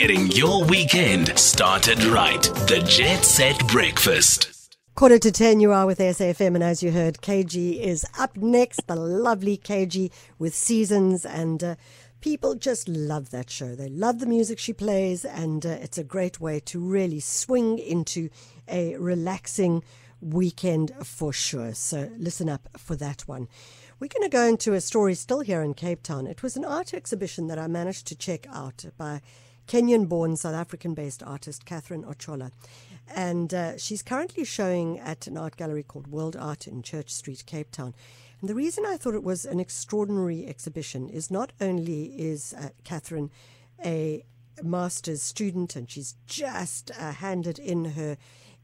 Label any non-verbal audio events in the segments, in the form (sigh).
getting your weekend started right. The Jet Set Breakfast. Quarter to 10, you are with SAFM, and as you heard, KG is up next. The lovely KG with Seasons, and uh, people just love that show. They love the music she plays, and uh, it's a great way to really swing into a relaxing weekend for sure. So listen up for that one. We're going to go into a story still here in Cape Town. It was an art exhibition that I managed to check out by Kenyan born South African based artist Catherine Ocholla. And uh, she's currently showing at an art gallery called World Art in Church Street, Cape Town. And the reason I thought it was an extraordinary exhibition is not only is uh, Catherine a master's student and she's just uh, handed in her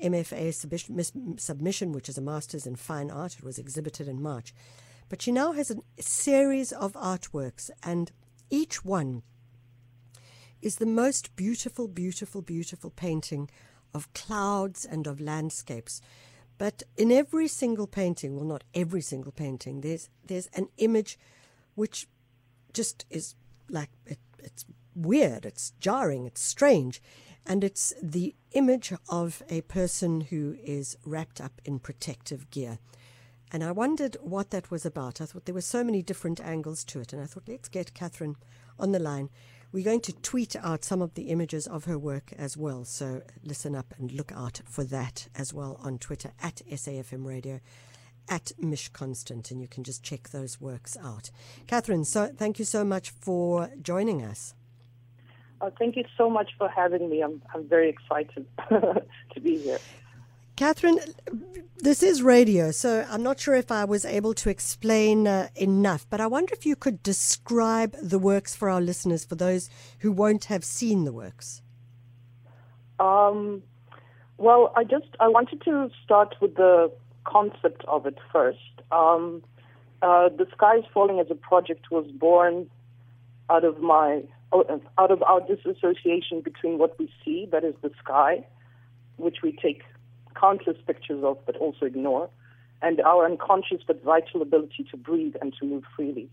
MFA submission, submission, which is a master's in fine art. It was exhibited in March. But she now has a series of artworks, and each one is the most beautiful, beautiful, beautiful painting of clouds and of landscapes. But in every single painting, well, not every single painting, there's there's an image which just is like it, it's weird, it's jarring, it's strange, and it's the image of a person who is wrapped up in protective gear. And I wondered what that was about. I thought there were so many different angles to it. And I thought, let's get Catherine on the line. We're going to tweet out some of the images of her work as well. So listen up and look out for that as well on Twitter at SAFM Radio, at Mish Constant. And you can just check those works out. Catherine, so thank you so much for joining us. Uh, thank you so much for having me. I'm, I'm very excited (laughs) to be here. Catherine, this is radio, so I'm not sure if I was able to explain uh, enough, but I wonder if you could describe the works for our listeners, for those who won't have seen the works. Um, well, I just I wanted to start with the concept of it first. Um, uh, the Skies Falling as a project was born out of my out of our disassociation between what we see, that is the sky, which we take countless pictures of but also ignore, and our unconscious but vital ability to breathe and to move freely.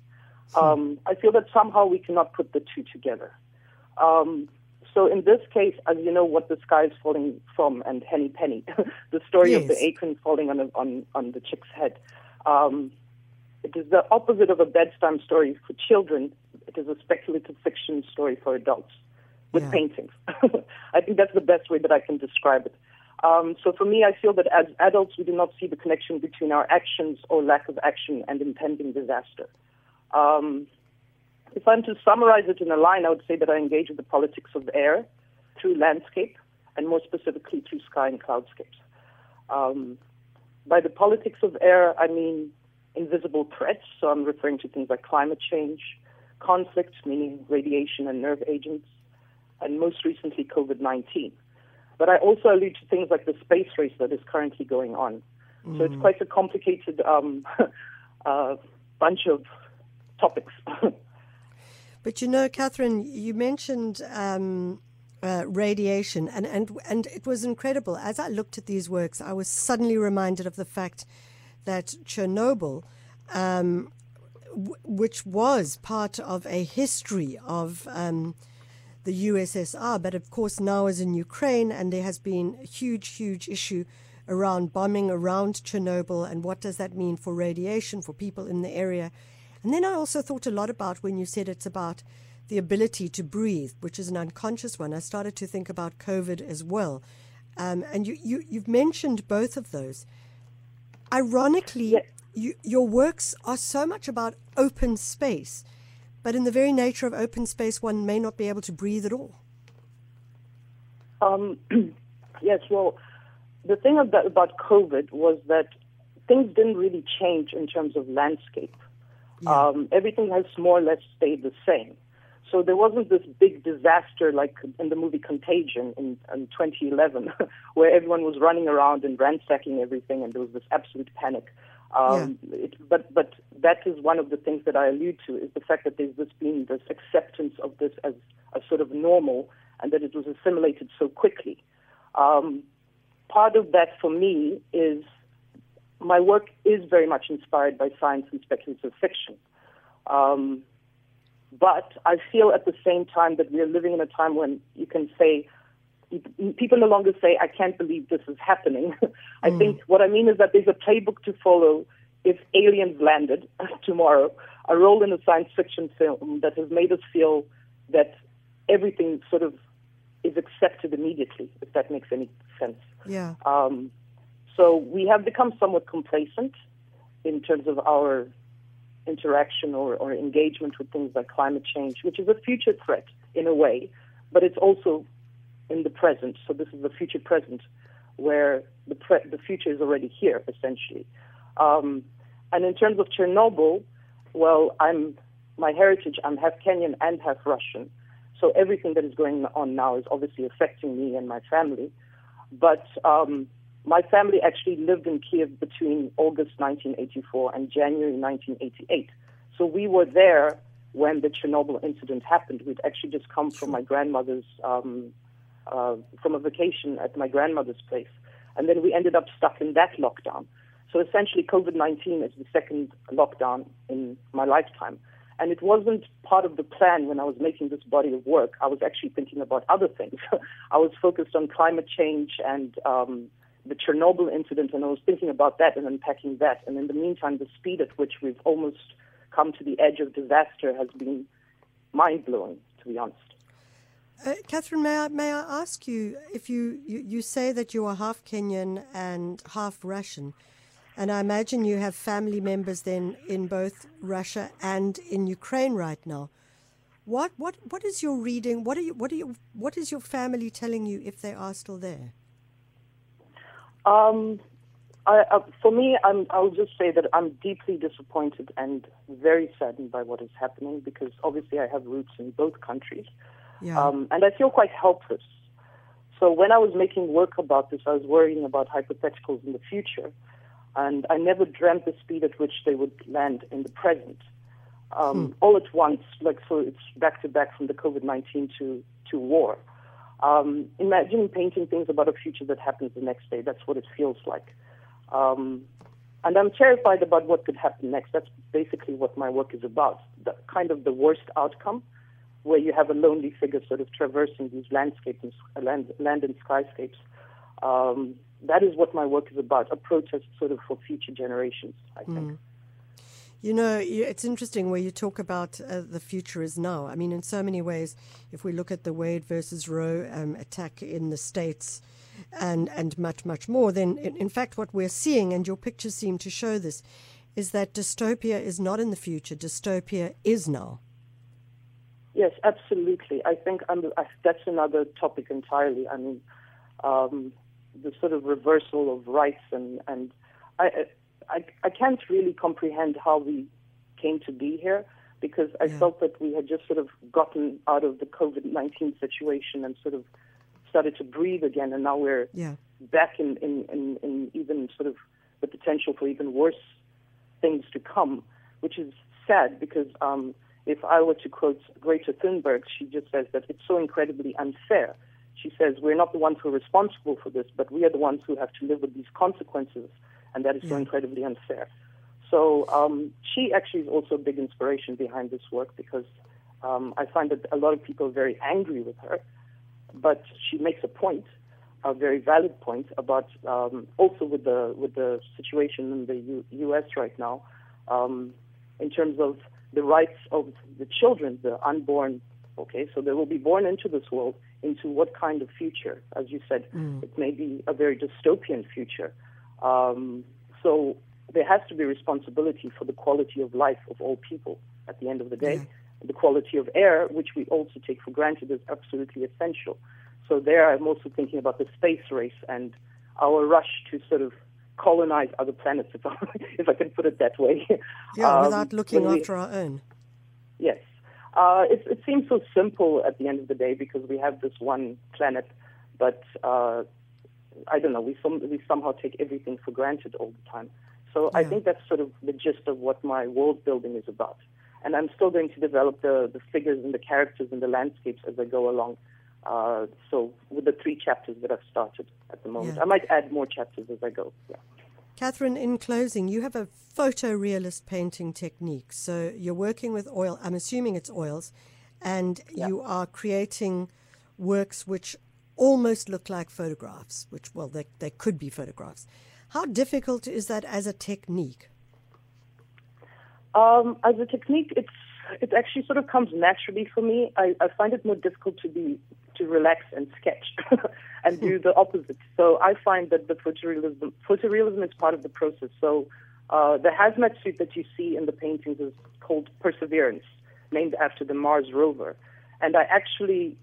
Hmm. Um, I feel that somehow we cannot put the two together. Um, so in this case, as you know, what the sky is falling from, and Henny Penny, (laughs) the story yes. of the acorn falling on, a, on on the chick's head. Um, it is the opposite of a bedtime story for children. It is a speculative fiction story for adults with yeah. paintings. (laughs) I think that's the best way that I can describe it. Um, so for me, I feel that as adults, we do not see the connection between our actions or lack of action and impending disaster. Um, if I'm to summarize it in a line, I would say that I engage with the politics of air through landscape, and more specifically through sky and cloudscapes. Um, by the politics of air, I mean invisible threats. So I'm referring to things like climate change, conflicts, meaning radiation and nerve agents, and most recently COVID 19. But I also allude to things like the space race that is currently going on. Mm. So it's mm. quite a complicated um, (laughs) uh, bunch of topics. (laughs) but you know, Catherine, you mentioned um, uh, radiation, and, and, and it was incredible. As I looked at these works, I was suddenly reminded of the fact that Chernobyl, um, w- which was part of a history of. Um, the USSR, but of course now is in Ukraine, and there has been a huge, huge issue around bombing around Chernobyl and what does that mean for radiation for people in the area. And then I also thought a lot about when you said it's about the ability to breathe, which is an unconscious one. I started to think about COVID as well. Um, and you, you, you've mentioned both of those. Ironically, you, your works are so much about open space. But in the very nature of open space, one may not be able to breathe at all. Um, (clears throat) yes, well, the thing about, about COVID was that things didn't really change in terms of landscape. Yeah. Um, everything has more or less stayed the same. So there wasn't this big disaster like in the movie Contagion in, in 2011, (laughs) where everyone was running around and ransacking everything, and there was this absolute panic. Um, yeah. it, but but that is one of the things that I allude to is the fact that there's this been this acceptance of this as a sort of normal, and that it was assimilated so quickly. Um, part of that for me is my work is very much inspired by science and speculative fiction. Um, But I feel at the same time that we are living in a time when you can say, people no longer say, I can't believe this is happening. (laughs) I mm. think what I mean is that there's a playbook to follow if aliens landed (laughs) tomorrow, a role in a science fiction film that has made us feel that everything sort of is accepted immediately, if that makes any sense. Yeah. Um, so we have become somewhat complacent in terms of our interaction or, or engagement with things like climate change, which is a future threat in a way, but it's also in the present. So this is the future present, where the pre- the future is already here essentially. Um, and in terms of Chernobyl, well, I'm my heritage. I'm half Kenyan and half Russian, so everything that is going on now is obviously affecting me and my family. But um, my family actually lived in Kiev between August 1984 and January 1988. So we were there when the Chernobyl incident happened. We'd actually just come from my grandmother's, um, uh, from a vacation at my grandmother's place. And then we ended up stuck in that lockdown. So essentially, COVID 19 is the second lockdown in my lifetime. And it wasn't part of the plan when I was making this body of work. I was actually thinking about other things. (laughs) I was focused on climate change and um, the Chernobyl incident, and I was thinking about that and unpacking that. And in the meantime, the speed at which we've almost come to the edge of disaster has been mind blowing, to be honest. Uh, Catherine, may I, may I ask you if you, you, you say that you are half Kenyan and half Russian, and I imagine you have family members then in both Russia and in Ukraine right now. What what what is your reading? What are you what are you what is your family telling you if they are still there? Um, I, uh, for me, I'm, I'll just say that I'm deeply disappointed and very saddened by what is happening because obviously I have roots in both countries. Yeah. Um, and I feel quite helpless. So when I was making work about this, I was worrying about hypotheticals in the future. And I never dreamt the speed at which they would land in the present. Um, hmm. All at once, like so it's back to back from the COVID 19 to, to war. Um, imagine painting things about a future that happens the next day. That's what it feels like. Um, and I'm terrified about what could happen next. That's basically what my work is about. The kind of the worst outcome, where you have a lonely figure sort of traversing these landscapes, land, land and skyscapes. Um, that is what my work is about. A protest sort of for future generations. I think. Mm. You know, it's interesting where you talk about uh, the future is now. I mean, in so many ways, if we look at the Wade versus Roe um, attack in the States and, and much, much more, then in, in fact, what we're seeing, and your pictures seem to show this, is that dystopia is not in the future. Dystopia is now. Yes, absolutely. I think that's another topic entirely. I mean, um, the sort of reversal of rights and, and I, I, I can't really comprehend how we came to be here because I yeah. felt that we had just sort of gotten out of the COVID 19 situation and sort of started to breathe again. And now we're yeah. back in, in, in, in even sort of the potential for even worse things to come, which is sad because um, if I were to quote Greta Thunberg, she just says that it's so incredibly unfair. She says, We're not the ones who are responsible for this, but we are the ones who have to live with these consequences and that is yeah. so incredibly unfair. So um, she actually is also a big inspiration behind this work because um, I find that a lot of people are very angry with her, but she makes a point, a very valid point about um, also with the with the situation in the U- U.S. right now, um, in terms of the rights of the children, the unborn. Okay, so they will be born into this world into what kind of future? As you said, mm. it may be a very dystopian future. Um, so there has to be responsibility for the quality of life of all people at the end of the day. Yeah. The quality of air, which we also take for granted, is absolutely essential. So there, I'm also thinking about the space race and our rush to sort of colonize other planets, if I, (laughs) if I can put it that way. Yeah, um, without looking after our own. Yes. Uh, it, it, seems so simple at the end of the day because we have this one planet, but uh, I don't know, we, some, we somehow take everything for granted all the time. So yeah. I think that's sort of the gist of what my world building is about. And I'm still going to develop the, the figures and the characters and the landscapes as I go along. Uh, so with the three chapters that I've started at the moment, yeah. I might add more chapters as I go. Yeah. Catherine, in closing, you have a photorealist painting technique. So you're working with oil, I'm assuming it's oils, and Yeah. you are creating works which almost look like photographs, which, well, they, they could be photographs. How difficult is that as a technique? Um, as a technique, it's it actually sort of comes naturally for me. I, I find it more difficult to be to relax and sketch (laughs) and do (laughs) the opposite. So I find that the photorealism photorealism is part of the process. So uh, the hazmat suit that you see in the paintings is called Perseverance, named after the Mars rover, and I actually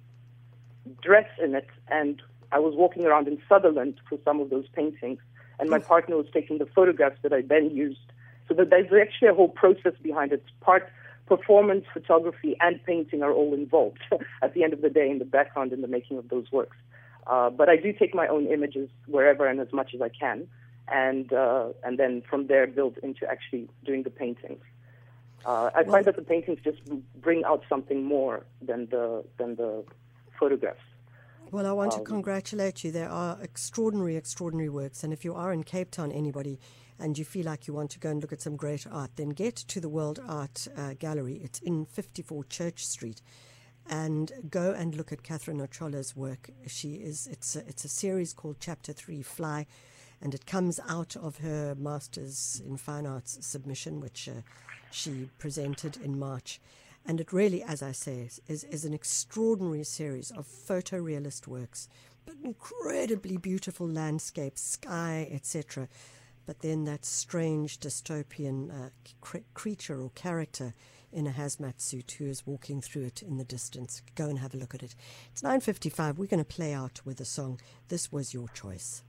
dress in it. And I was walking around in Sutherland for some of those paintings, and my partner was taking the photographs that I then used. So that there's actually a whole process behind it. It's part performance, photography, and painting are all involved (laughs) at the end of the day in the background in the making of those works. Uh, but I do take my own images wherever and as much as I can, and uh, and then from there build into actually doing the paintings. Uh, I find that the paintings just bring out something more than the than the photographs. Well, I want to congratulate you. There are extraordinary, extraordinary works. And if you are in Cape Town, anybody, and you feel like you want to go and look at some great art, then get to the World Art uh, Gallery. It's in 54 Church Street. And go and look at Catherine Ocholla's work. She is, it's a, it's a series called Chapter 3 Fly, and it comes out of her Masters in Fine Arts submission, which uh, she presented in March. And it really, as I say, is, is, an extraordinary series of photorealist works, but incredibly beautiful landscapes, sky, etc. But then that strange dystopian uh, cr- creature or character in a hazmat suit who is walking through it in the distance. Go and have a look at it. It's 9.55. We're going to play out with a song. This was your choice.